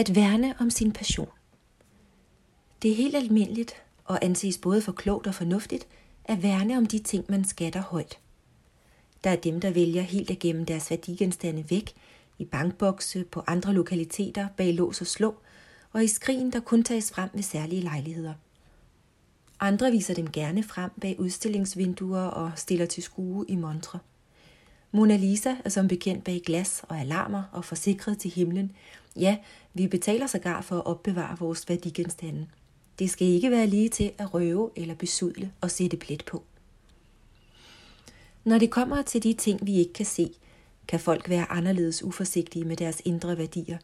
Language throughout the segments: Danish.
At værne om sin passion. Det er helt almindeligt og anses både for klogt og fornuftigt at værne om de ting, man skatter højt. Der er dem, der vælger helt at gemme deres værdigenstande væk, i bankbokse, på andre lokaliteter, bag lås og slå, og i skrigen, der kun tages frem ved særlige lejligheder. Andre viser dem gerne frem bag udstillingsvinduer og stiller til skue i montre. Mona Lisa er som bekendt bag glas og alarmer og forsikret til himlen. Ja, vi betaler sågar for at opbevare vores værdigenstande. Det skal ikke være lige til at røve eller besudle og sætte plet på. Når det kommer til de ting, vi ikke kan se, kan folk være anderledes uforsigtige med deres indre værdier.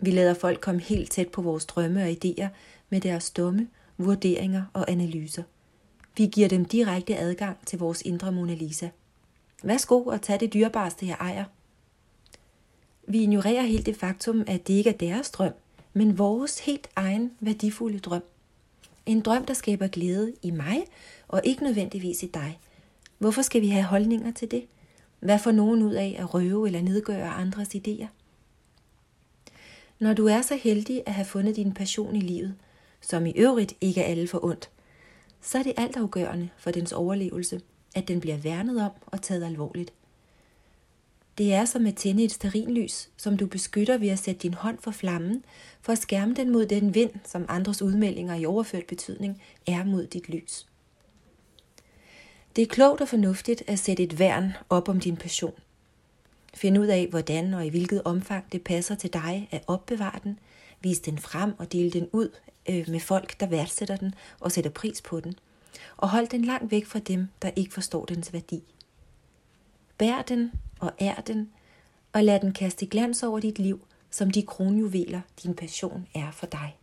Vi lader folk komme helt tæt på vores drømme og idéer med deres dumme vurderinger og analyser. Vi giver dem direkte adgang til vores indre Mona Lisa. Værsgo og tag det dyrebareste, jeg ejer. Vi ignorerer helt det faktum, at det ikke er deres drøm, men vores helt egen værdifulde drøm. En drøm, der skaber glæde i mig, og ikke nødvendigvis i dig. Hvorfor skal vi have holdninger til det? Hvad får nogen ud af at røve eller nedgøre andres idéer? Når du er så heldig at have fundet din passion i livet, som i øvrigt ikke er alle for ondt, så er det altafgørende for dens overlevelse, at den bliver værnet om og taget alvorligt. Det er som at tænde et sterinlys, som du beskytter ved at sætte din hånd for flammen, for at skærme den mod den vind, som andres udmeldinger i overført betydning er mod dit lys. Det er klogt og fornuftigt at sætte et værn op om din passion. Find ud af, hvordan og i hvilket omfang det passer til dig at opbevare den, vise den frem og dele den ud øh, med folk, der værdsætter den og sætter pris på den. Og hold den langt væk fra dem, der ikke forstår dens værdi. Bær den og ær den, og lad den kaste glans over dit liv, som de kronjuveler, din passion er for dig.